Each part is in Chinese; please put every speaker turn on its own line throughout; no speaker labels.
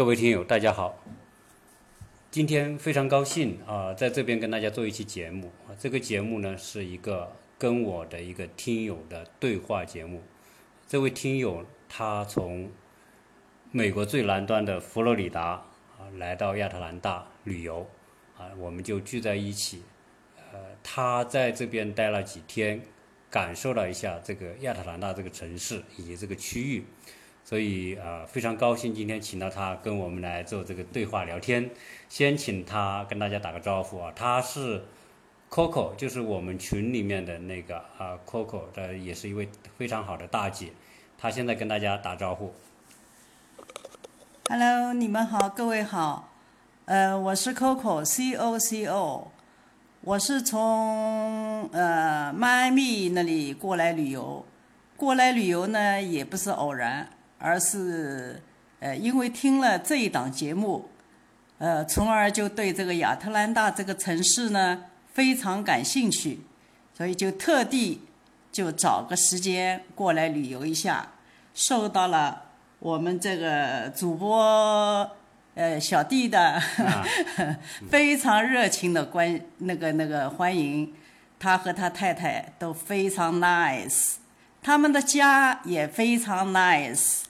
各位听友，大家好。今天非常高兴啊，在这边跟大家做一期节目啊。这个节目呢，是一个跟我的一个听友的对话节目。这位听友他从美国最南端的佛罗里达啊来到亚特兰大旅游啊，我们就聚在一起。呃，他在这边待了几天，感受了一下这个亚特兰大这个城市以及这个区域。所以啊，非常高兴今天请到他跟我们来做这个对话聊天。先请他跟大家打个招呼啊，他是 Coco，就是我们群里面的那个啊 Coco，的，也是一位非常好的大姐。她现在跟大家打招呼。
Hello，你们好，各位好。呃，我是 Coco，C O C O，我是从呃迈阿密那里过来旅游。过来旅游呢，也不是偶然。而是，呃，因为听了这一档节目，呃，从而就对这个亚特兰大这个城市呢非常感兴趣，所以就特地就找个时间过来旅游一下，受到了我们这个主播呃小弟的 非常热情的关那个那个欢迎，他和他太太都非常 nice，他们的家也非常 nice。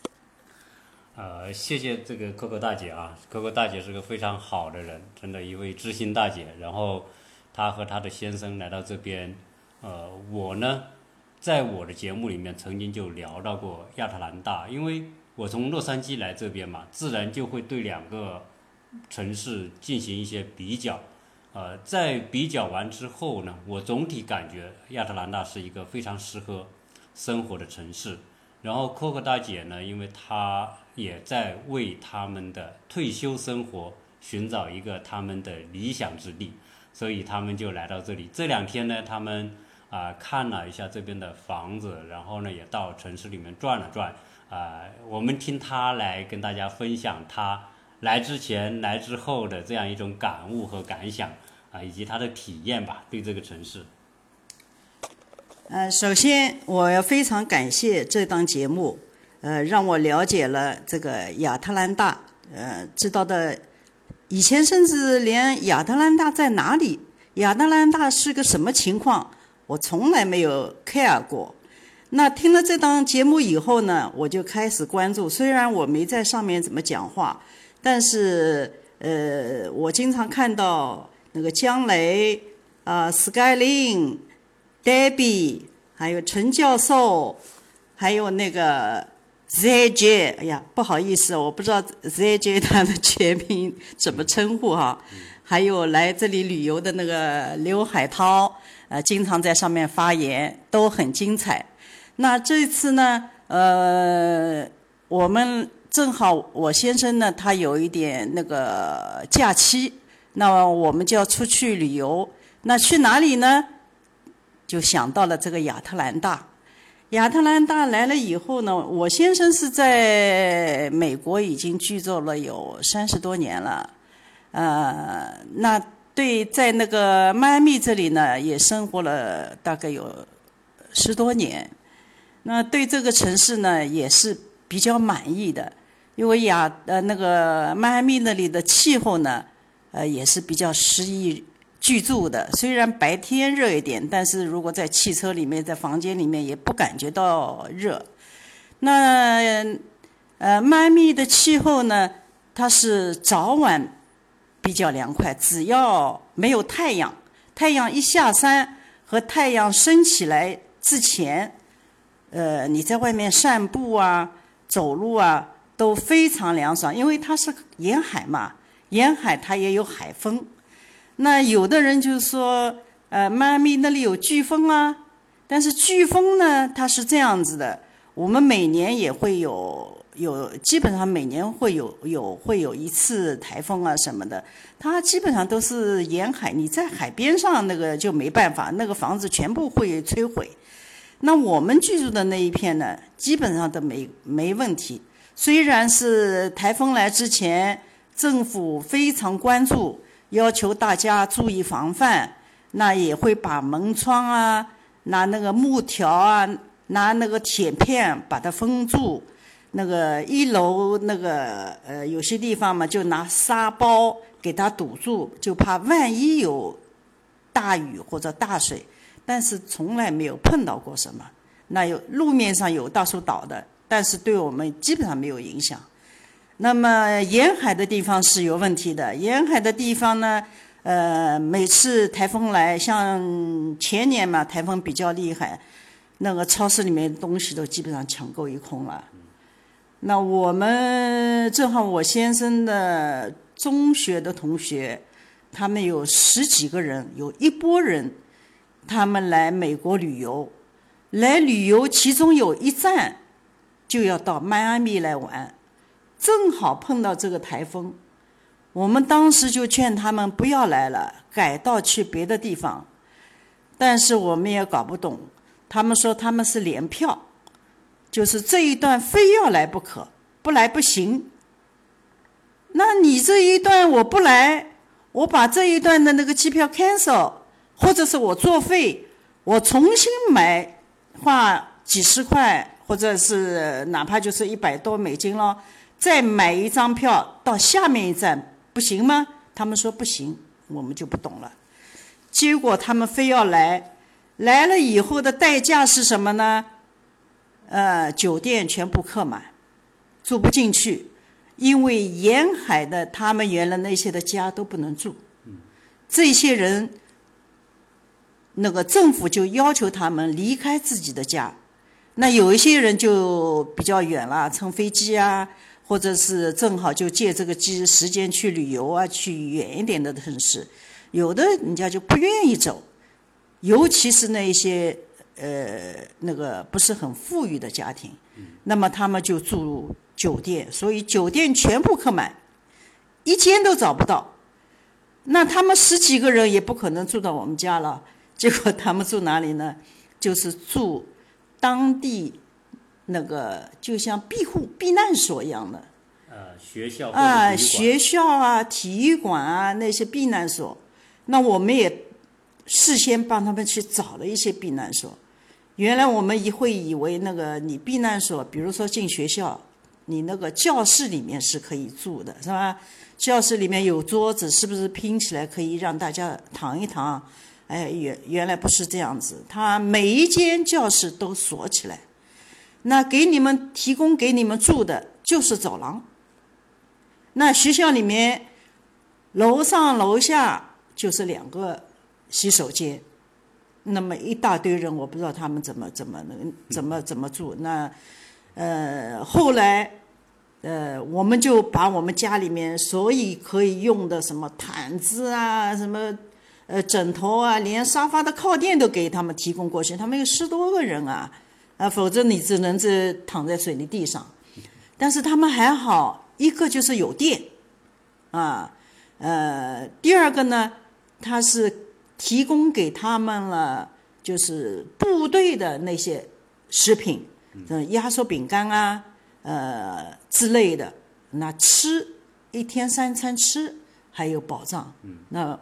呃，谢谢这个 Coco 大姐啊，Coco 大姐是个非常好的人，真的一位知心大姐。然后她和她的先生来到这边，呃，我呢，在我的节目里面曾经就聊到过亚特兰大，因为我从洛杉矶来这边嘛，自然就会对两个城市进行一些比较。呃，在比较完之后呢，我总体感觉亚特兰大是一个非常适合生活的城市。然后 Coco 大姐呢，因为她也在为他们的退休生活寻找一个他们的理想之地，所以他们就来到这里。这两天呢，他们啊看了一下这边的房子，然后呢也到城市里面转了转。啊，我们听他来跟大家分享他来之前、来之后的这样一种感悟和感想啊，以及他的体验吧，对这个城市。
呃，首先我要非常感谢这档节目，呃，让我了解了这个亚特兰大，呃，知道的，以前甚至连亚特兰大在哪里，亚特兰大是个什么情况，我从来没有 care 过。那听了这档节目以后呢，我就开始关注，虽然我没在上面怎么讲话，但是呃，我经常看到那个姜雷啊，Skyline。Debbie，还有陈教授，还有那个 ZJ，哎呀，不好意思，我不知道 ZJ 他的全名怎么称呼哈。还有来这里旅游的那个刘海涛，呃，经常在上面发言，都很精彩。那这次呢，呃，我们正好我先生呢，他有一点那个假期，那么我们就要出去旅游。那去哪里呢？就想到了这个亚特兰大，亚特兰大来了以后呢，我先生是在美国已经居住了有三十多年了，呃，那对在那个迈阿密这里呢，也生活了大概有十多年，那对这个城市呢也是比较满意的，因为亚呃那个迈阿密那里的气候呢，呃也是比较适宜。居住的虽然白天热一点，但是如果在汽车里面、在房间里面也不感觉到热。那呃，迈阿密的气候呢，它是早晚比较凉快，只要没有太阳，太阳一下山和太阳升起来之前，呃，你在外面散步啊、走路啊都非常凉爽，因为它是沿海嘛，沿海它也有海风。那有的人就说，呃，迈阿密那里有飓风啊，但是飓风呢，它是这样子的，我们每年也会有有，基本上每年会有有会有一次台风啊什么的，它基本上都是沿海，你在海边上那个就没办法，那个房子全部会摧毁。那我们居住的那一片呢，基本上都没没问题，虽然是台风来之前，政府非常关注。要求大家注意防范，那也会把门窗啊，拿那个木条啊，拿那个铁片把它封住。那个一楼那个呃有些地方嘛，就拿沙包给它堵住，就怕万一有大雨或者大水，但是从来没有碰到过什么。那有路面上有大树倒的，但是对我们基本上没有影响。那么沿海的地方是有问题的，沿海的地方呢，呃，每次台风来，像前年嘛，台风比较厉害，那个超市里面东西都基本上抢购一空了。那我们正好，我先生的中学的同学，他们有十几个人，有一波人，他们来美国旅游。来旅游，其中有一站就要到迈阿密来玩，正好碰到这个台风，我们当时就劝他们不要来了，改道去别的地方。但是我们也搞不懂，他们说他们是联票，就是这一段非要来不可，不来不行。那你这一段我不来，我把这一段的那个机票 cancel，或者是我作废，我重新买。花几十块，或者是哪怕就是一百多美金咯，再买一张票到下面一站，不行吗？他们说不行，我们就不懂了。结果他们非要来，来了以后的代价是什么呢？呃，酒店全部客满，住不进去，因为沿海的他们原来那些的家都不能住，这些人。那个政府就要求他们离开自己的家，那有一些人就比较远了，乘飞机啊，或者是正好就借这个机时间去旅游啊，去远一点的城市。有的人家就不愿意走，尤其是那一些呃那个不是很富裕的家庭，那么他们就住酒店，所以酒店全部客满，一间都找不到。那他们十几个人也不可能住到我们家了。结果他们住哪里呢？就是住当地那个就像庇护避难所一样的。
呃，学校
啊，学校啊，体育馆啊，那些避难所。那我们也事先帮他们去找了一些避难所。原来我们一会以为那个你避难所，比如说进学校，你那个教室里面是可以住的，是吧？教室里面有桌子，是不是拼起来可以让大家躺一躺？哎，原原来不是这样子，他每一间教室都锁起来，那给你们提供给你们住的就是走廊。那学校里面楼上楼下就是两个洗手间，那么一大堆人，我不知道他们怎么怎么能怎么怎么住。那呃后来呃我们就把我们家里面所以可以用的什么毯子啊什么。呃，枕头啊，连沙发的靠垫都给他们提供过去。他们有十多个人啊，啊，否则你只能是躺在水泥地上。但是他们还好，一个就是有电，啊，呃，第二个呢，他是提供给他们了，就是部队的那些食品，嗯，压缩饼干啊，呃之类的。那吃一天三餐吃还有保障，那。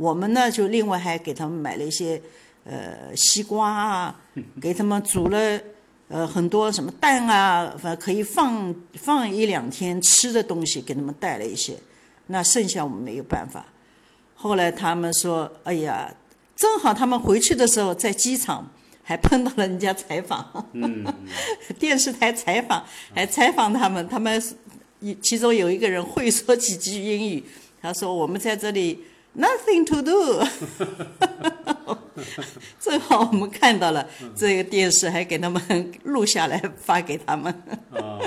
我们呢，就另外还给他们买了一些，呃，西瓜啊，给他们煮了，呃，很多什么蛋啊，反正可以放放一两天吃的东西，给他们带了一些。那剩下我们没有办法。后来他们说：“哎呀，正好他们回去的时候在机场还碰到了人家采访，电视台采访，还采访他们。他们一其中有一个人会说几句英语，他说：我们在这里。” Nothing to do，正好我们看到了这个电视，还给他们录下来发给他们。
啊，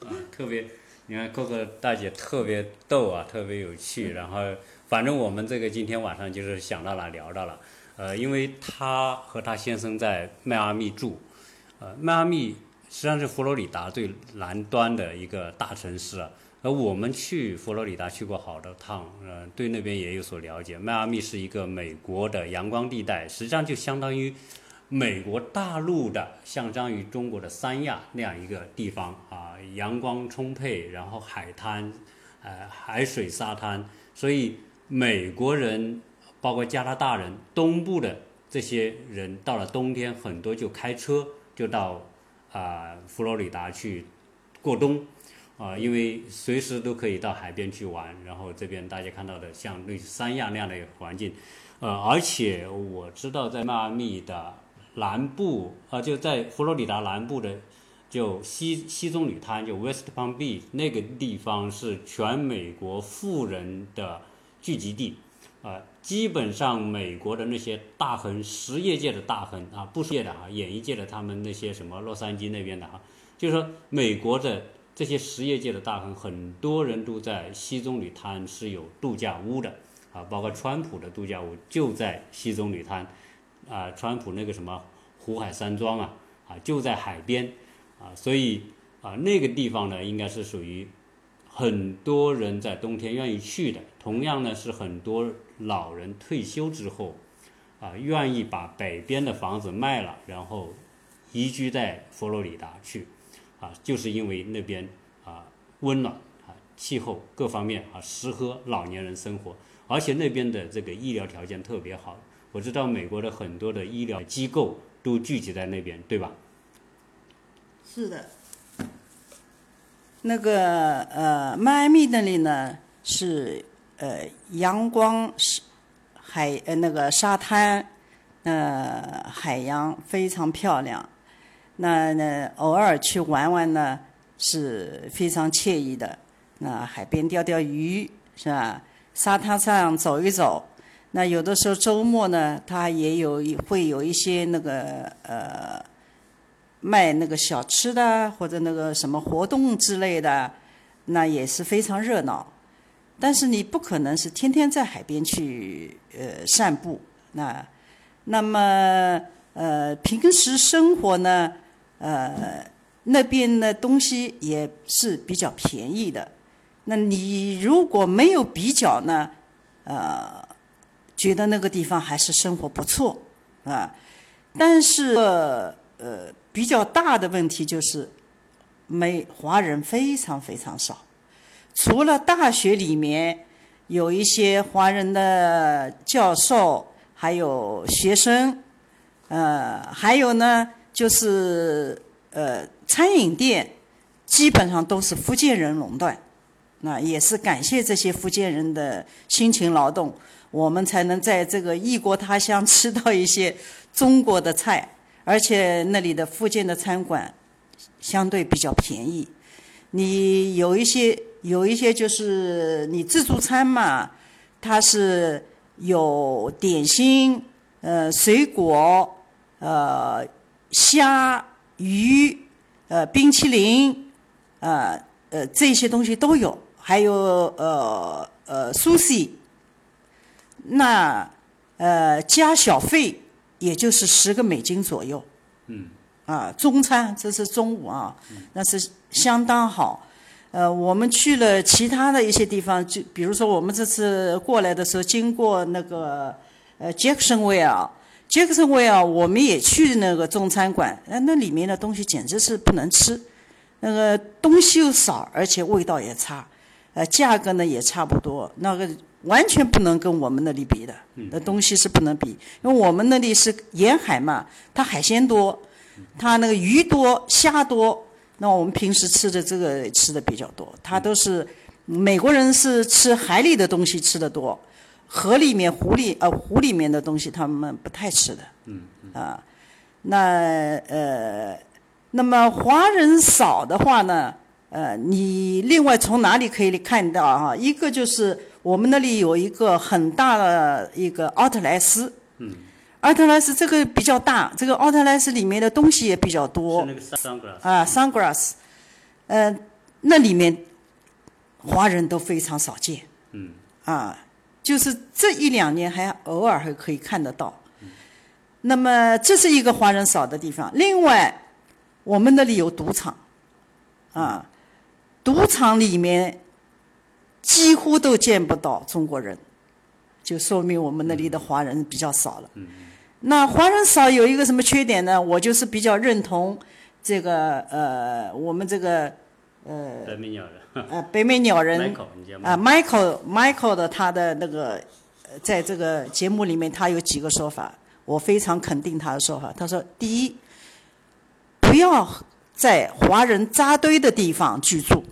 啊，特别，你看哥哥大姐特别逗啊，特别有趣。然后，反正我们这个今天晚上就是想到了聊到了，呃，因为她和她先生在迈阿密住，呃，迈阿密实际上是佛罗里达最南端的一个大城市啊。而我们去佛罗里达去过好多趟，呃，对那边也有所了解。迈阿密是一个美国的阳光地带，实际上就相当于美国大陆的，相当于中国的三亚那样一个地方啊，阳光充沛，然后海滩，呃，海水沙滩，所以美国人，包括加拿大人，东部的这些人到了冬天，很多就开车就到啊、佛罗里达去过冬啊、因为随时都可以到海边去玩。然后这边大家看到的像类似三亚那样的环境，呃，而且我知道在迈阿密的南部啊、就在佛罗里达南部的就西西棕榈滩，就 West Palm Beach 那个地方是全美国富人的聚集地。啊，基本上美国的那些大亨，实业界的大亨啊，不是业的啊，演艺界的他们那些什么洛杉矶那边的哈、就是说美国的这些实业界的大亨，很多人都在西棕榈滩是有度假屋的啊，包括川普的度假屋就在西棕榈滩啊，川普那个什么湖海山庄啊啊就在海边啊，所以啊那个地方呢应该是属于很多人在冬天愿意去的，同样呢是很多老人退休之后啊愿意把北边的房子卖了，然后移居在佛罗里达去。啊，就是因为那边啊温暖啊气候各方面啊适合老年人生活，而且那边的这个医疗条件特别好。我知道美国的很多的医疗机构都聚集在那边，对吧？
是的，那个呃，迈阿密那里呢是呃阳光是海呃那个沙滩，呃海洋非常漂亮。那呢偶尔去玩玩呢是非常惬意的。那海边钓钓鱼是吧？沙滩上走一走。那有的时候周末呢，它也有会有一些那个呃。卖那个小吃的或者那个什么活动之类的，那也是非常热闹。但是你不可能是天天在海边去呃散步，那那么呃平时生活呢呃那边的东西也是比较便宜的。那你如果没有比较呢，呃，觉得那个地方还是生活不错啊，但是呃。呃比较大的问题就是，美华人非常非常少，除了大学里面有一些华人的教授，还有学生，呃，还有呢就是呃餐饮店，基本上都是福建人垄断，那也是感谢这些福建人的辛勤劳动，我们才能在这个异国他乡吃到一些中国的菜。而且那里的福建的餐馆相对比较便宜，你有一些有一些就是你自助餐嘛，它是有点心、呃水果、呃虾、鱼、呃冰淇淋，呃呃这些东西都有，还有呃呃苏西，那呃加小费。也就是十个美金左右，
嗯，
啊，中餐这是中午啊，那是相当好。呃，我们去了其他的一些地方，就比如说我们这次过来的时候，经过那个呃杰克逊维尔，杰克逊威尔我们也去那个中餐馆，那那里面的东西简直是不能吃，那个东西又少，而且味道也差，呃，价格呢也差不多，那个。完全不能跟我们那里比的，那东西是不能比，因为我们那里是沿海嘛，它海鲜多，它那个鱼多、虾多，那我们平时吃的这个吃的比较多，它都是美国人是吃海里的东西吃的多，河里面、湖里呃湖里面的东西他们不太吃的，
嗯
啊，那呃，那么华人少的话呢，呃，你另外从哪里可以看到啊？一个就是。我们那里有一个很大的一个奥特莱斯，
嗯，
奥特莱斯这个比较大，这个奥特莱斯里面的东西也比较多。
是那个 sunglass
啊，sunglass，呃，那里面华人都非常少见。
嗯。
啊，就是这一两年还偶尔还可以看得到。那么这是一个华人少的地方。另外，我们那里有赌场，啊，赌场里面。几乎都见不到中国人，就说明我们那里的华人比较少了。那华人少有一个什么缺点呢？我就是比较认同这个呃，我们这个呃
北美鸟人
呃北美鸟人啊 Michael Michael 的他的那个在这个节目里面，他有几个说法，我非常肯定他的说法。他说，第一，不要在华人扎堆的地方居住。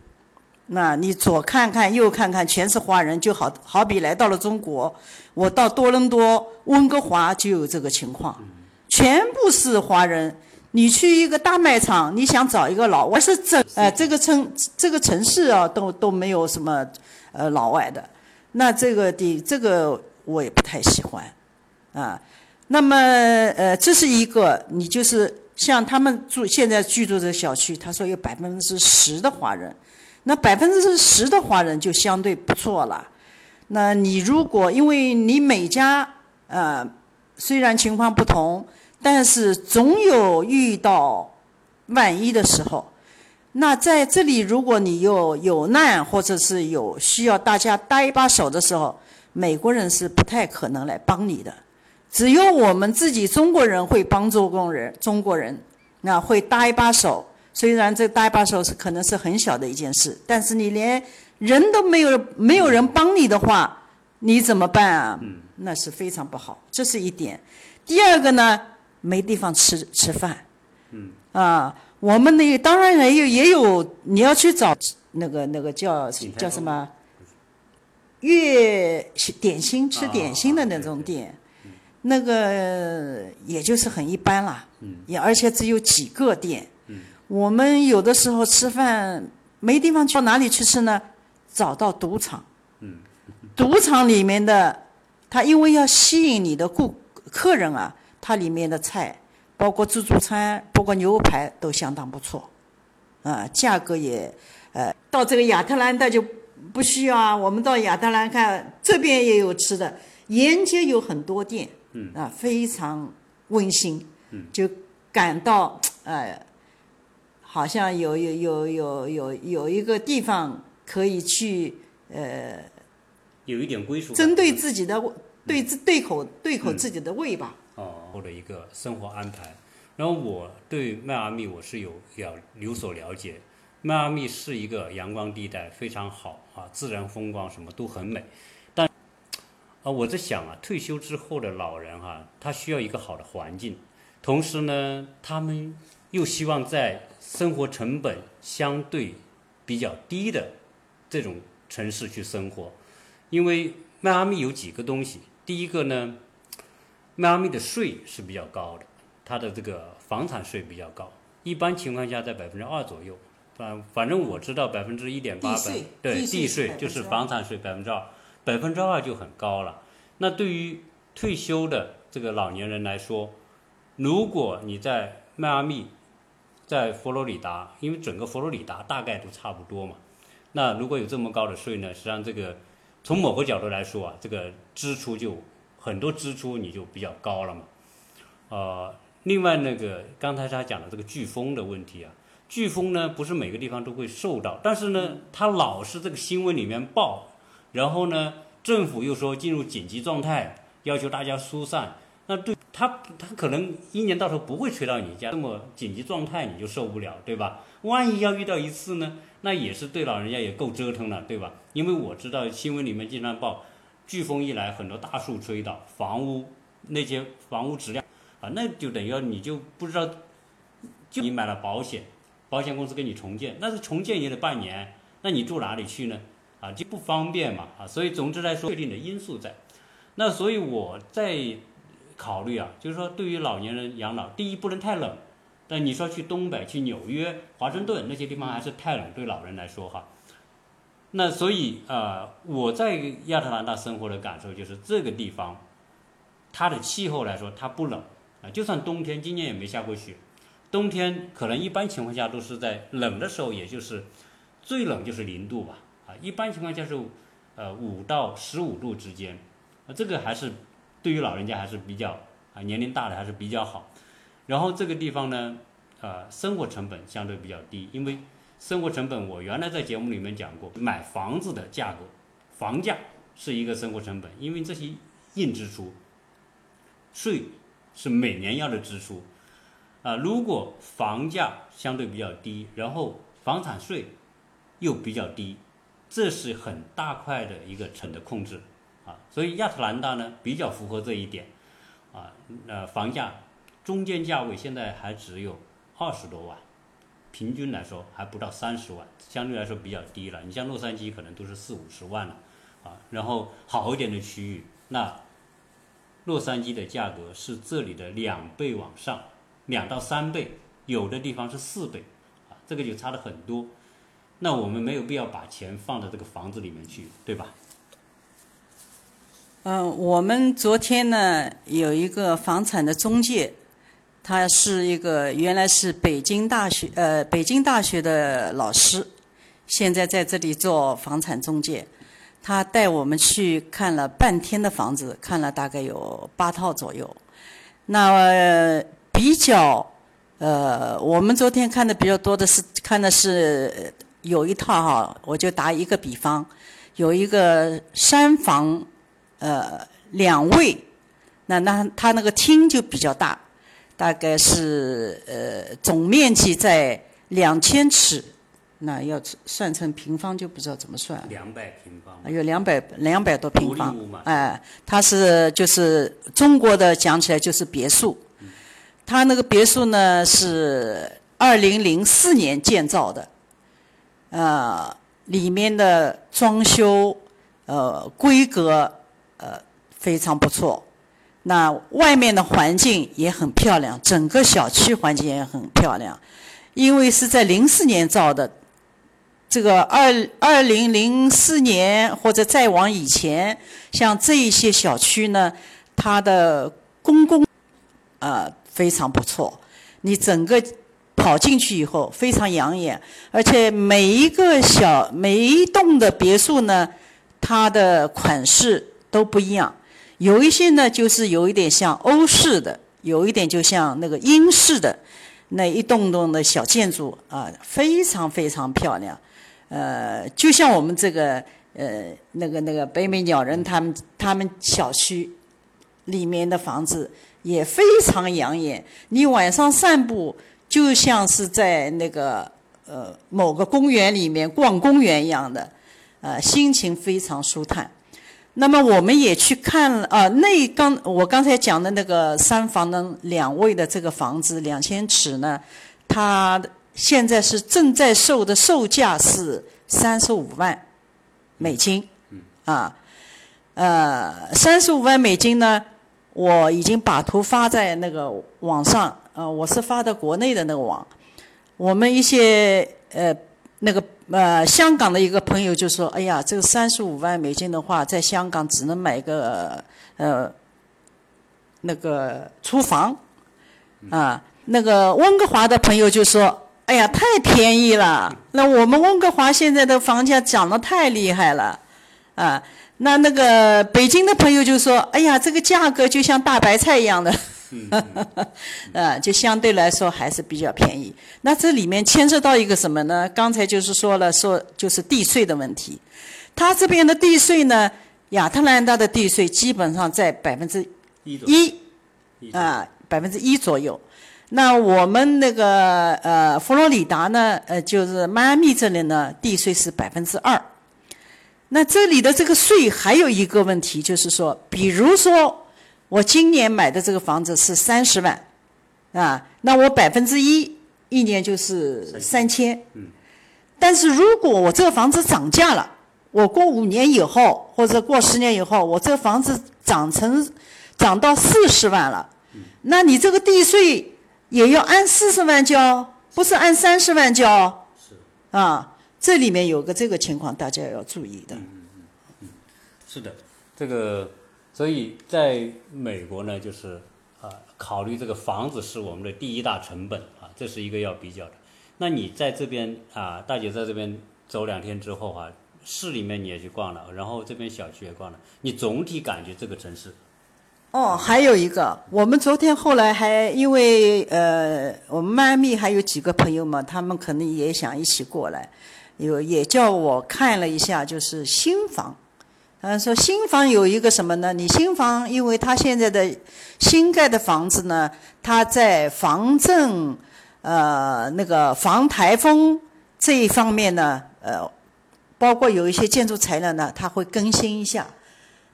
那你左看看右看看，全是华人，就好好比来到了中国。我到多伦多、温哥华就有这个情况，全部是华人。你去一个大卖场，你想找一个老外，是整呃这个城这个城市啊，都都没有什么呃老外的。那这个的这个我也不太喜欢啊。那么呃，这是一个，你就是像他们住现在居住的小区，他说有百分之十的华人，那百分之十的华人就相对不错了。那你如果因为你每家呃虽然情况不同。但是总有遇到万一的时候，那在这里，如果你有有难或者是有需要大家搭一把手的时候，美国人是不太可能来帮你的。只有我们自己中国人会帮助工人，中国人那会搭一把手。虽然这搭一把手是可能是很小的一件事，但是你连人都没有，没有人帮你的话，你怎么办啊？那是非常不好，这是一点。第二个呢？没地方吃吃饭，
嗯。
啊，我们那当然也有也有，你要去找那个那个叫叫什么，月点心吃点心的那种店，那个也就是很一般啦，也而且只有几个店。我们有的时候吃饭没地方去，到哪里去吃呢？找到赌场，赌场里面的他因为要吸引你的顾客人啊。它里面的菜，包括自助餐，包括牛排都相当不错，啊，价格也，呃，到这个亚特兰大就不需要啊。我们到亚特兰看这边也有吃的，沿街有很多店，
嗯，
啊，非常温馨，
嗯，
就感到呃，好像有有有有有有一个地方可以去，呃，
有一点归属，
针对自己的对自对口对口自己的胃吧。
哦，或者一个生活安排。然后我对迈阿密我是有要有所了解，迈阿密是一个阳光地带，非常好啊，自然风光什么都很美。但啊，我在想啊，退休之后的老人哈，他需要一个好的环境，同时呢，他们又希望在生活成本相对比较低的这种城市去生活，因为迈阿密有几个东西，第一个呢。迈阿密的税是比较高的，它的这个房产税比较高，一般情况下在百分之二左右。反反正我知道百分之一点八，对地税就是房产税百分之二，百分之二就很高了。那对于退休的这个老年人来说，如果你在迈阿密，在佛罗里达，因为整个佛罗里达大概都差不多嘛，那如果有这么高的税呢，实际上这个从某个角度来说啊，这个支出就。很多支出你就比较高了嘛，呃，另外那个刚才他讲的这个飓风的问题啊，飓风呢不是每个地方都会受到，但是呢，它老是这个新闻里面报，然后呢，政府又说进入紧急状态，要求大家疏散，那对他他可能一年到头不会吹到你家，这么紧急状态你就受不了，对吧？万一要遇到一次呢，那也是对老人家也够折腾了，对吧？因为我知道新闻里面经常报。飓风一来，很多大树吹倒，房屋那些房屋质量啊，那就等于你就不知道，就你买了保险，保险公司给你重建，那是重建也得半年，那你住哪里去呢？啊，就不方便嘛啊，所以总之来说，确定的因素在。那所以我在考虑啊，就是说对于老年人养老，第一不能太冷，但你说去东北、去纽约、华盛顿那些地方还是太冷，对老人来说哈。那所以啊，我在亚特兰大生活的感受就是这个地方，它的气候来说它不冷啊，就算冬天今年也没下过雪，冬天可能一般情况下都是在冷的时候，也就是最冷就是零度吧啊，一般情况下是呃五到十五度之间，啊这个还是对于老人家还是比较啊年龄大的还是比较好，然后这个地方呢，呃生活成本相对比较低，因为。生活成本，我原来在节目里面讲过，买房子的价格，房价是一个生活成本，因为这些硬支出，税是每年要的支出，啊，如果房价相对比较低，然后房产税又比较低，这是很大块的一个成的控制，啊，所以亚特兰大呢比较符合这一点，啊，呃，房价中间价位现在还只有二十多万。平均来说还不到三十万，相对来说比较低了。你像洛杉矶可能都是四五十万了，啊，然后好一点的区域，那洛杉矶的价格是这里的两倍往上，两到三倍，有的地方是四倍，啊，这个就差的很多。那我们没有必要把钱放到这个房子里面去，对吧？
嗯，我们昨天呢有一个房产的中介，他是一个原来是北京大学呃北京大学的老师，现在在这里做房产中介。他带我们去看了半天的房子，看了大概有八套左右。那比较呃，我们昨天看的比较多的是看的是。有一套哈，我就打一个比方，有一个三房，呃，两卫，那那他那个厅就比较大，大概是呃总面积在两千尺，那要算成平方就不知道怎么算。
两百平方。
有两百两百多平方。哎，它是就是中国的讲起来就是别墅，它那个别墅呢是二零零四年建造的。呃，里面的装修，呃，规格呃非常不错。那外面的环境也很漂亮，整个小区环境也很漂亮。因为是在零四年造的，这个二二零零四年或者再往以前，像这一些小区呢，它的公共呃非常不错，你整个。跑进去以后非常养眼，而且每一个小每一栋的别墅呢，它的款式都不一样。有一些呢就是有一点像欧式的，有一点就像那个英式的那一栋栋的小建筑啊，非常非常漂亮。呃，就像我们这个呃那个那个北美鸟人他们他们小区里面的房子也非常养眼，你晚上散步。就像是在那个呃某个公园里面逛公园一样的，呃，心情非常舒坦。那么我们也去看了啊，那刚我刚才讲的那个三房的两卫的这个房子，两千尺呢，它现在是正在售的售价是三十五万美金，啊，呃，三十五万美金呢，我已经把图发在那个网上。呃，我是发的国内的那个网，我们一些呃那个呃香港的一个朋友就说：“哎呀，这个三十五万美金的话，在香港只能买个呃那个厨房啊。”那个温哥华的朋友就说：“哎呀，太便宜了！那我们温哥华现在的房价涨得太厉害了啊。”那那个北京的朋友就说：“哎呀，这个价格就像大白菜一样的。” 呃，就相对来说还是比较便宜。那这里面牵涉到一个什么呢？刚才就是说了，说就是地税的问题。他这边的地税呢，亚特兰大的地税基本上在百分之一，啊，百分之一左右。那我们那个呃，佛罗里达呢，呃，就是迈阿密这里呢，地税是百分之二。那这里的这个税还有一个问题，就是说，比如说。我今年买的这个房子是三十万，啊，那我百分之一，一年就是三千。嗯。但是如果我这个房子涨价了，我过五年以后或者过十年以后，我这个房子涨成涨到四十万了，那你这个地税也要按四十万交，不是按三十万交。是。啊，这里面有个这个情况，大家要注意的。
嗯嗯嗯，是的，这个。所以在美国呢，就是啊，考虑这个房子是我们的第一大成本啊，这是一个要比较的。那你在这边啊，大姐在这边走两天之后啊，市里面你也去逛了，然后这边小区也逛了，你总体感觉这个城市？
哦，还有一个，我们昨天后来还因为呃，我们迈阿密还有几个朋友嘛，他们可能也想一起过来，有也叫我看了一下，就是新房。嗯，说新房有一个什么呢？你新房，因为它现在的新盖的房子呢，它在防震、呃那个防台风这一方面呢，呃，包括有一些建筑材料呢，它会更新一下。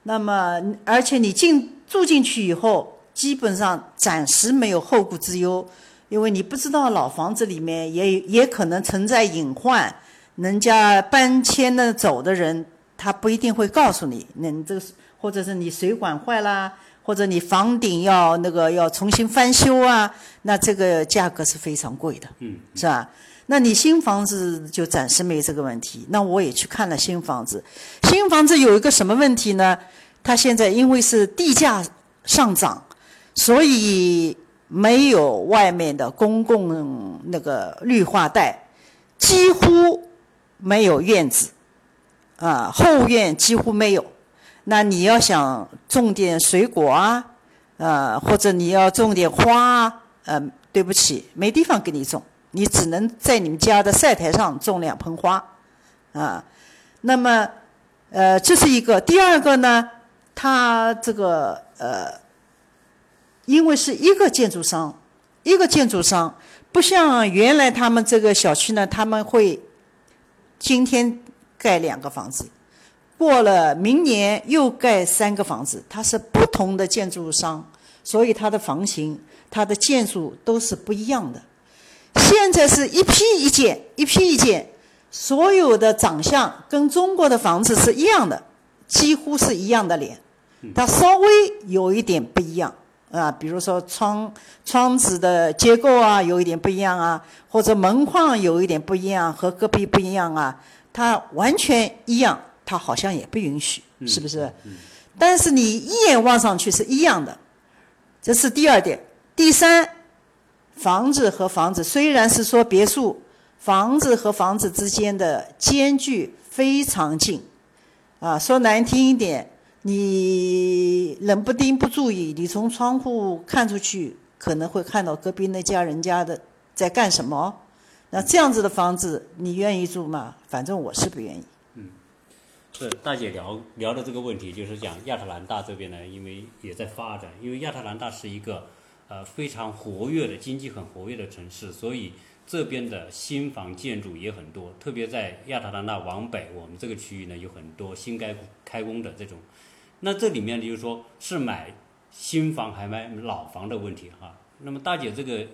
那么，而且你进住进去以后，基本上暂时没有后顾之忧，因为你不知道老房子里面也也可能存在隐患，人家搬迁的走的人，他不一定会告诉你，那你这个或者是你水管坏啦，或者你房顶要那个要重新翻修啊，那这个价格是非常贵的，
嗯，
是吧？那你新房子就暂时没这个问题。那我也去看了新房子，新房子有一个什么问题呢？它现在因为是地价上涨，所以没有外面的公共那个绿化带，几乎没有院子，啊，后院几乎没有。那你要想种点水果啊，呃，或者你要种点花啊，呃，对不起，没地方给你种。你只能在你们家的晒台上种两盆花，啊，那么，呃，这是一个。第二个呢，它这个呃，因为是一个建筑商，一个建筑商，不像原来他们这个小区呢，他们会今天盖两个房子，过了明年又盖三个房子，它是不同的建筑商，所以它的房型、它的建筑都是不一样的。现在是一批一建，一批一建，所有的长相跟中国的房子是一样的，几乎是一样的脸，它稍微有一点不一样啊，比如说窗窗子的结构啊，有一点不一样啊，或者门框有一点不一样，和隔壁不一样啊，它完全一样，它好像也不允许，是不是？但是你一眼望上去是一样的，这是第二点，第三。房子和房子虽然是说别墅，房子和房子之间的间距非常近，啊，说难听一点，你冷不丁不注意，你从窗户看出去，可能会看到隔壁那家人家的在干什么。那这样子的房子，你愿意住吗？反正我是不愿意。
嗯，是大姐聊聊的这个问题，就是讲亚特兰大这边呢，因为也在发展，因为亚特兰大是一个。呃，非常活跃的经济很活跃的城市，所以这边的新房建筑也很多。特别在亚特兰大往北，我们这个区域呢有很多新开开工的这种。那这里面就是说是买新房还买老房的问题哈。那么大姐这个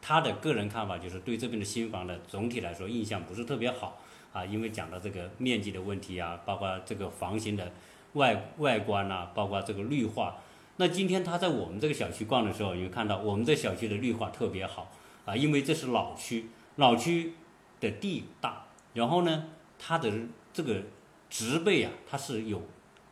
他的个人看法就是对这边的新房的总体来说印象不是特别好啊，因为讲到这个面积的问题啊，包括这个房型的外外观呐，包括这个绿化。那今天他在我们这个小区逛的时候，你会看到我们这小区的绿化特别好啊，因为这是老区，老区的地大，然后呢，它的这个植被啊，它是有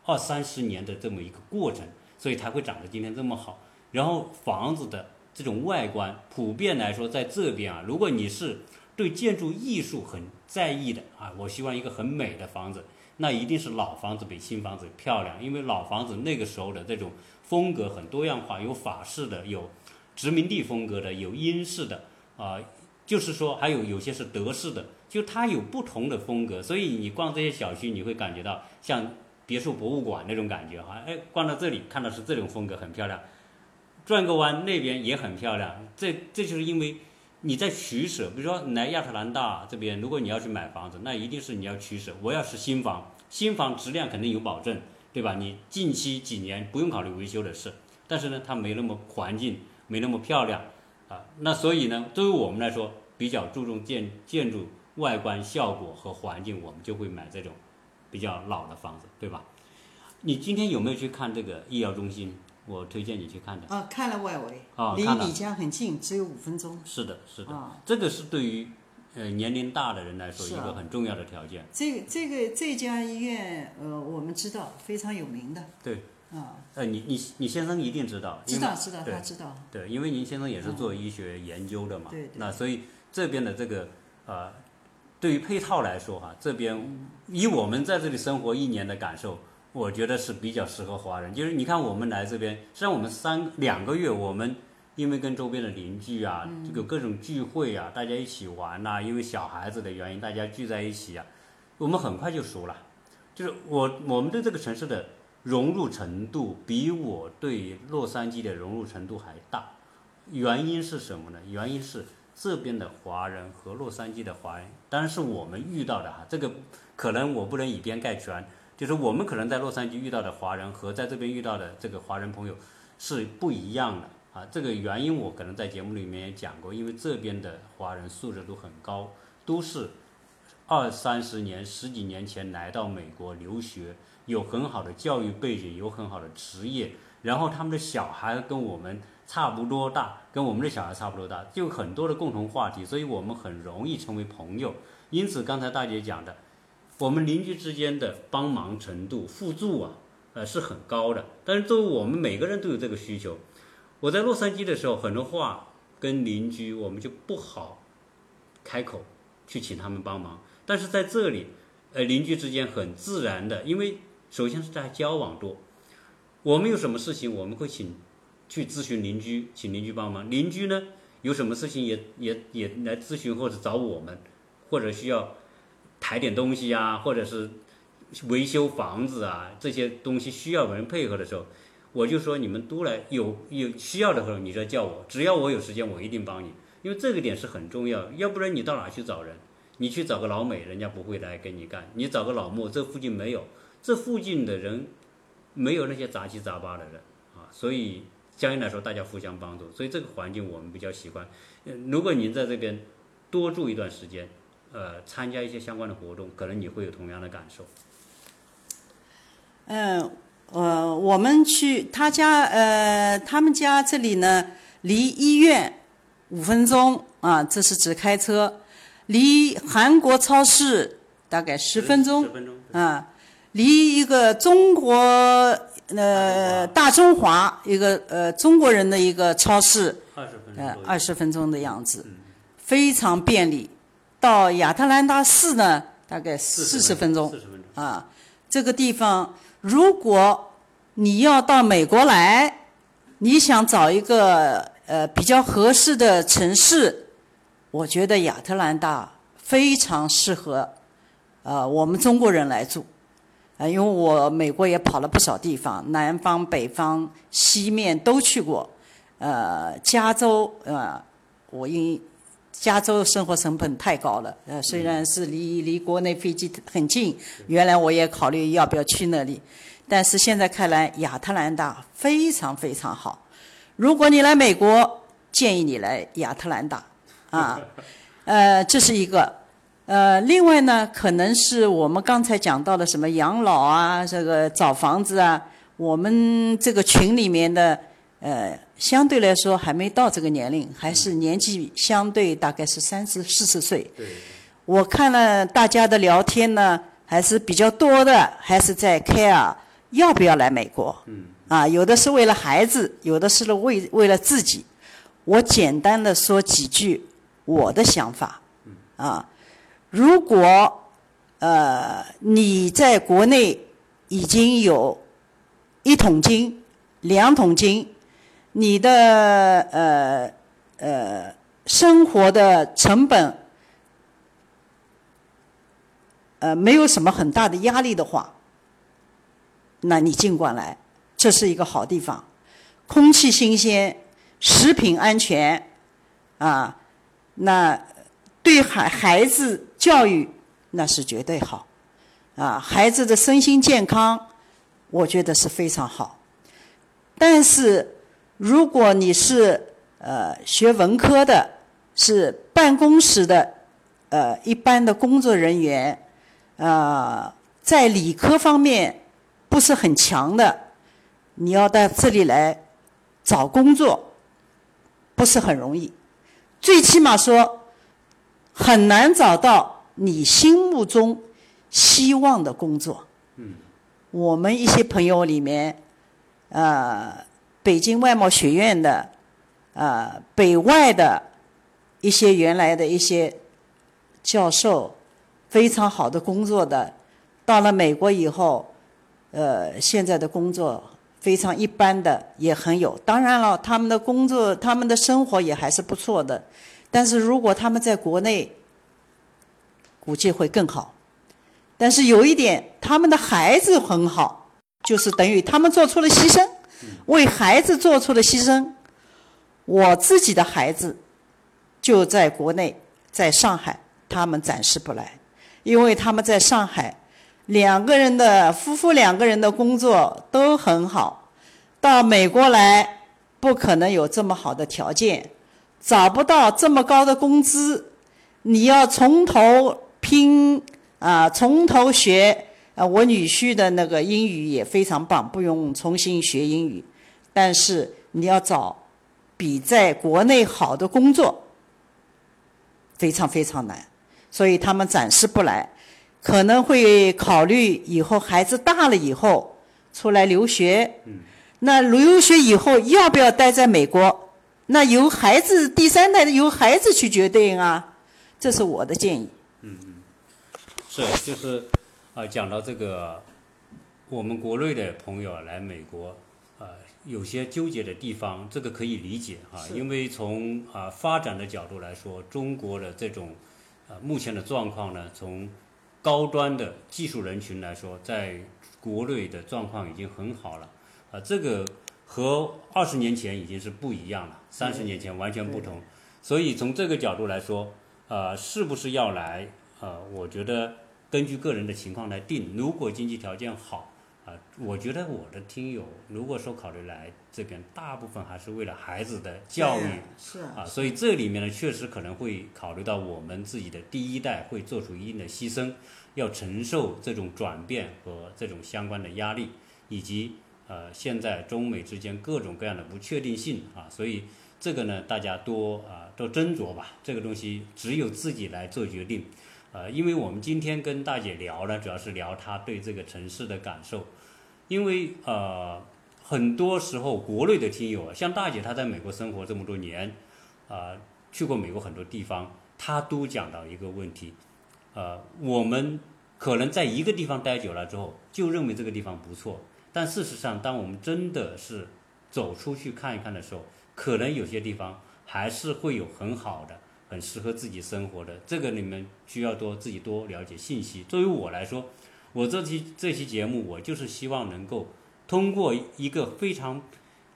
二三十年的这么一个过程，所以才会长得今天这么好。然后房子的这种外观，普遍来说，在这边啊，如果你是对建筑艺术很在意的啊，我希望一个很美的房子，那一定是老房子比新房子漂亮，因为老房子那个时候的这种。风格很多样化，有法式的，有殖民地风格的，有英式的，啊，就是说还有有些是德式的，就它有不同的风格，所以你逛这些小区，你会感觉到像别墅博物馆那种感觉哈，哎，逛到这里看到是这种风格很漂亮，转个弯那边也很漂亮，这这就是因为你在取舍，比如说来亚特兰大这边，如果你要去买房子，那一定是你要取舍，我要是新房，新房质量肯定有保证。对吧？你近期几年不用考虑维修的事，但是呢，它没那么环境，没那么漂亮啊。那所以呢，对于我们来说，比较注重建建筑外观效果和环境，我们就会买这种比较老的房子，对吧？你今天有没有去看这个医疗中心？我推荐你去看的。
啊，看了外围，
啊，
离你家很近，只有五分钟。
是的，是的，这个是对于。呃，年龄大的人来说，一个很重要的条件。
这个这个这家医院，呃，我们知道非常有名的。
对。
啊。
呃，你你你先生一定知道。
知道知道，他知道。
对，因为您先生也是做医学研究的嘛。
对。
那所以这边的这个呃，对于配套来说哈，这边以我们在这里生活一年的感受，我觉得是比较适合华人。就是你看我们来这边，实际上我们三两个月我们。因为跟周边的邻居啊，这个各种聚会啊，大家一起玩呐，因为小孩子的原因，大家聚在一起啊，我们很快就熟了。就是我我们对这个城市的融入程度，比我对洛杉矶的融入程度还大。原因是什么呢？原因是这边的华人和洛杉矶的华人，当然是我们遇到的哈。这个可能我不能以偏概全，就是我们可能在洛杉矶遇到的华人和在这边遇到的这个华人朋友是不一样的。啊，这个原因我可能在节目里面也讲过，因为这边的华人素质都很高，都是二三十年、十几年前来到美国留学，有很好的教育背景，有很好的职业，然后他们的小孩跟我们差不多大，跟我们的小孩差不多大，就很多的共同话题，所以我们很容易成为朋友。因此，刚才大姐讲的，我们邻居之间的帮忙程度、互助啊，呃是很高的。但是，作为我们每个人都有这个需求。我在洛杉矶的时候，很多话跟邻居我们就不好开口去请他们帮忙。但是在这里，呃，邻居之间很自然的，因为首先是在交往多，我们有什么事情我们会请去咨询邻居，请邻居帮忙。邻居呢有什么事情也也也来咨询或者找我们，或者需要抬点东西啊，或者是维修房子啊这些东西需要人配合的时候。我就说你们都来，有有需要的时候你再叫我，只要我有时间，我一定帮你，因为这个点是很重要。要不然你到哪去找人？你去找个老美，人家不会来给你干；你找个老莫，这附近没有，这附近的人没有那些杂七杂八的人啊。所以相应来说，大家互相帮助，所以这个环境我们比较喜欢。如果您在这边多住一段时间，呃，参加一些相关的活动，可能你会有同样的感受。
嗯。呃，我们去他家，呃，他们家这里呢，离医院五分钟啊，这是指开车；离韩国超市大概十分钟，
十分钟
啊，离一个中国呃大中华一个呃中国人的一个超市，
二十分钟，
呃二十分钟的样子，非常便利。到亚特兰大市呢，大概四十分钟，
四十分钟
啊，这个地方。如果你要到美国来，你想找一个呃比较合适的城市，我觉得亚特兰大非常适合，呃我们中国人来住，啊因为我美国也跑了不少地方，南方、北方、西面都去过，呃加州呃我因加州生活成本太高了，呃，虽然是离离国内飞机很近，原来我也考虑要不要去那里，但是现在看来亚特兰大非常非常好。如果你来美国，建议你来亚特兰大，啊，呃，这是一个，呃，另外呢，可能是我们刚才讲到的什么养老啊，这个找房子啊，我们这个群里面的。呃，相对来说还没到这个年龄，还是年纪相对大概是三十四十岁。
对。
我看了大家的聊天呢，还是比较多的，还是在 care 要不要来美国。
嗯。
啊，有的是为了孩子，有的是为为了自己。我简单的说几句我的想法。
嗯。
啊，如果呃你在国内已经有一桶金、两桶金。你的呃呃生活的成本呃没有什么很大的压力的话，那你尽管来，这是一个好地方，空气新鲜，食品安全，啊，那对孩孩子教育那是绝对好，啊，孩子的身心健康，我觉得是非常好，但是。如果你是呃学文科的，是办公室的呃一般的工作人员，呃，在理科方面不是很强的，你要到这里来找工作，不是很容易，最起码说很难找到你心目中希望的工作。
嗯，
我们一些朋友里面，呃。北京外贸学院的，呃，北外的一些原来的一些教授，非常好的工作的，到了美国以后，呃，现在的工作非常一般的也很有。当然了，他们的工作、他们的生活也还是不错的。但是如果他们在国内，估计会更好。但是有一点，他们的孩子很好，就是等于他们做出了牺牲。为孩子做出的牺牲，我自己的孩子就在国内，在上海，他们暂时不来，因为他们在上海，两个人的夫妇两个人的工作都很好，到美国来不可能有这么好的条件，找不到这么高的工资，你要从头拼啊，从头学啊。我女婿的那个英语也非常棒，不用重新学英语，但是你要找比在国内好的工作，非常非常难，所以他们暂时不来，可能会考虑以后孩子大了以后出来留学。那留学以后要不要待在美国？那由孩子第三代的由孩子去决定啊，这是我的建议。
嗯嗯，是就是啊，讲到这个，我们国内的朋友来美国啊，有些纠结的地方，这个可以理解啊，因为从啊发展的角度来说，中国的这种啊目前的状况呢，从高端的技术人群来说，在国内的状况已经很好了。啊，这个和二十年前已经是不一样了，三十年前完全不同，所以从这个角度来说，啊，是不是要来？啊，我觉得根据个人的情况来定。如果经济条件好，啊，我觉得我的听友如果说考虑来这边，大部分还是为了孩子的教育，
是
啊，所以这里面呢，确实可能会考虑到我们自己的第一代会做出一定的牺牲，要承受这种转变和这种相关的压力，以及。呃，现在中美之间各种各样的不确定性啊，所以这个呢，大家多啊多斟酌吧。这个东西只有自己来做决定。呃，因为我们今天跟大姐聊呢，主要是聊她对这个城市的感受。因为呃，很多时候国内的听友啊，像大姐她在美国生活这么多年，啊，去过美国很多地方，她都讲到一个问题，呃，我们可能在一个地方待久了之后，就认为这个地方不错。但事实上，当我们真的是走出去看一看的时候，可能有些地方还是会有很好的、很适合自己生活的。这个你们需要多自己多了解信息。作为我来说，我这期这期节目，我就是希望能够通过一个非常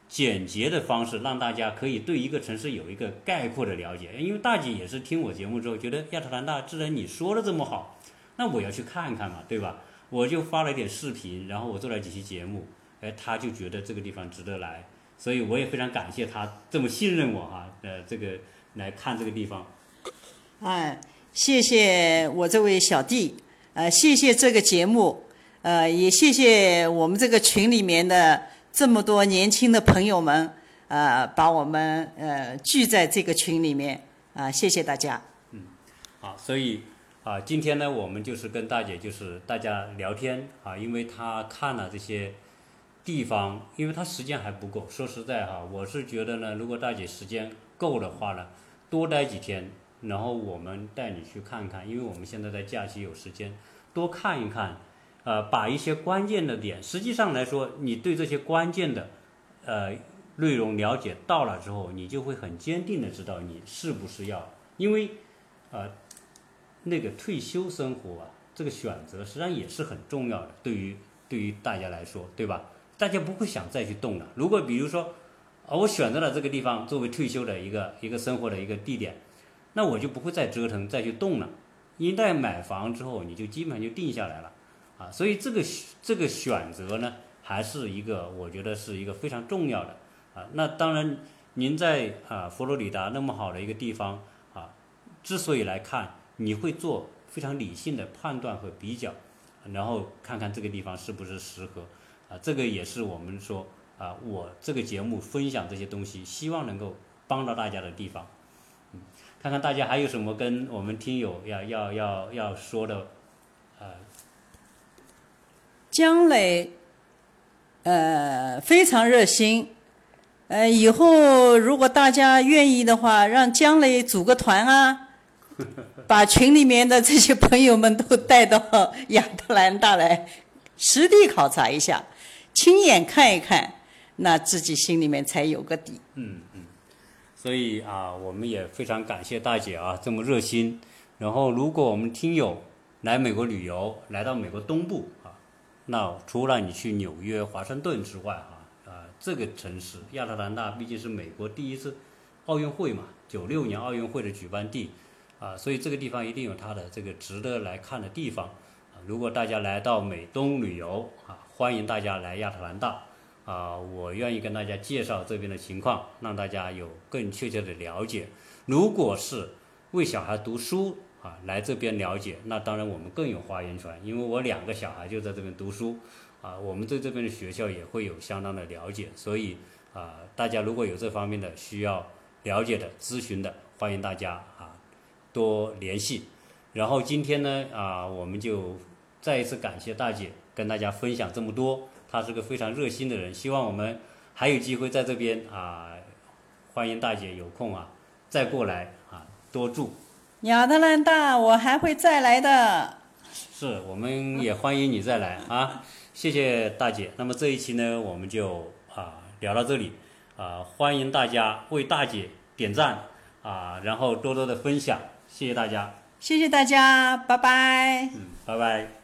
简洁的方式，让大家可以对一个城市有一个概括的了解。因为大姐也是听我节目之后，觉得亚特兰大既然你说的这么好，那我要去看看嘛，对吧？我就发了一点视频，然后我做了几期节目，哎，他就觉得这个地方值得来，所以我也非常感谢他这么信任我哈，呃，这个来看这个地方。
哎，谢谢我这位小弟，呃，谢谢这个节目，呃，也谢谢我们这个群里面的这么多年轻的朋友们，呃，把我们呃聚在这个群里面，啊，谢谢大家。
嗯，好，所以。啊，今天呢，我们就是跟大姐就是大家聊天啊，因为她看了这些地方，因为她时间还不够。说实在哈，我是觉得呢，如果大姐时间够的话呢，多待几天，然后我们带你去看看，因为我们现在在假期有时间，多看一看，呃，把一些关键的点，实际上来说，你对这些关键的呃内容了解到了之后，你就会很坚定的知道你是不是要，因为呃。那个退休生活啊，这个选择实际上也是很重要的，对于对于大家来说，对吧？大家不会想再去动了。如果比如说，而，我选择了这个地方作为退休的一个一个生活的一个地点，那我就不会再折腾再去动了。一旦买房之后，你就基本上就定下来了，啊，所以这个这个选择呢，还是一个我觉得是一个非常重要的啊。那当然，您在啊佛罗里达那么好的一个地方啊，之所以来看。你会做非常理性的判断和比较，然后看看这个地方是不是适合，啊，这个也是我们说啊，我这个节目分享这些东西，希望能够帮到大家的地方。嗯，看看大家还有什么跟我们听友要要要要说的，呃，
江磊，呃，非常热心，呃，以后如果大家愿意的话，让江磊组个团啊。把群里面的这些朋友们都带到亚特兰大来，实地考察一下，亲眼看一看，那自己心里面才有个底。
嗯嗯，所以啊，我们也非常感谢大姐啊，这么热心。然后，如果我们听友来美国旅游，来到美国东部啊，那除了你去纽约、华盛顿之外啊，啊，这个城市亚特兰大毕竟是美国第一次奥运会嘛，九六年奥运会的举办地。啊，所以这个地方一定有它的这个值得来看的地方！如果大家来到美东旅游啊，欢迎大家来亚特兰大啊、我愿意跟大家介绍这边的情况，让大家有更确切的了解。如果是为小孩读书啊，来这边了解，那当然我们更有发言权，因为我两个小孩就在这边读书，啊，我们对这边的学校也会有相当的了解，所以啊，大家如果有这方面的需要了解的、咨询的，欢迎大家啊多联系。然后今天呢啊，我们就再一次感谢大姐跟大家分享这么多，她是个非常热心的人，希望我们还有机会在这边啊，欢迎大姐有空啊再过来啊多住。
亚特兰大，我还会再来的。
是，我们也欢迎你再来啊！谢谢大姐。那么这一期呢，我们就啊聊到这里啊，欢迎大家为大姐点赞啊，然后多多的分享，谢谢大家，
谢谢大家，拜拜。
嗯，拜拜。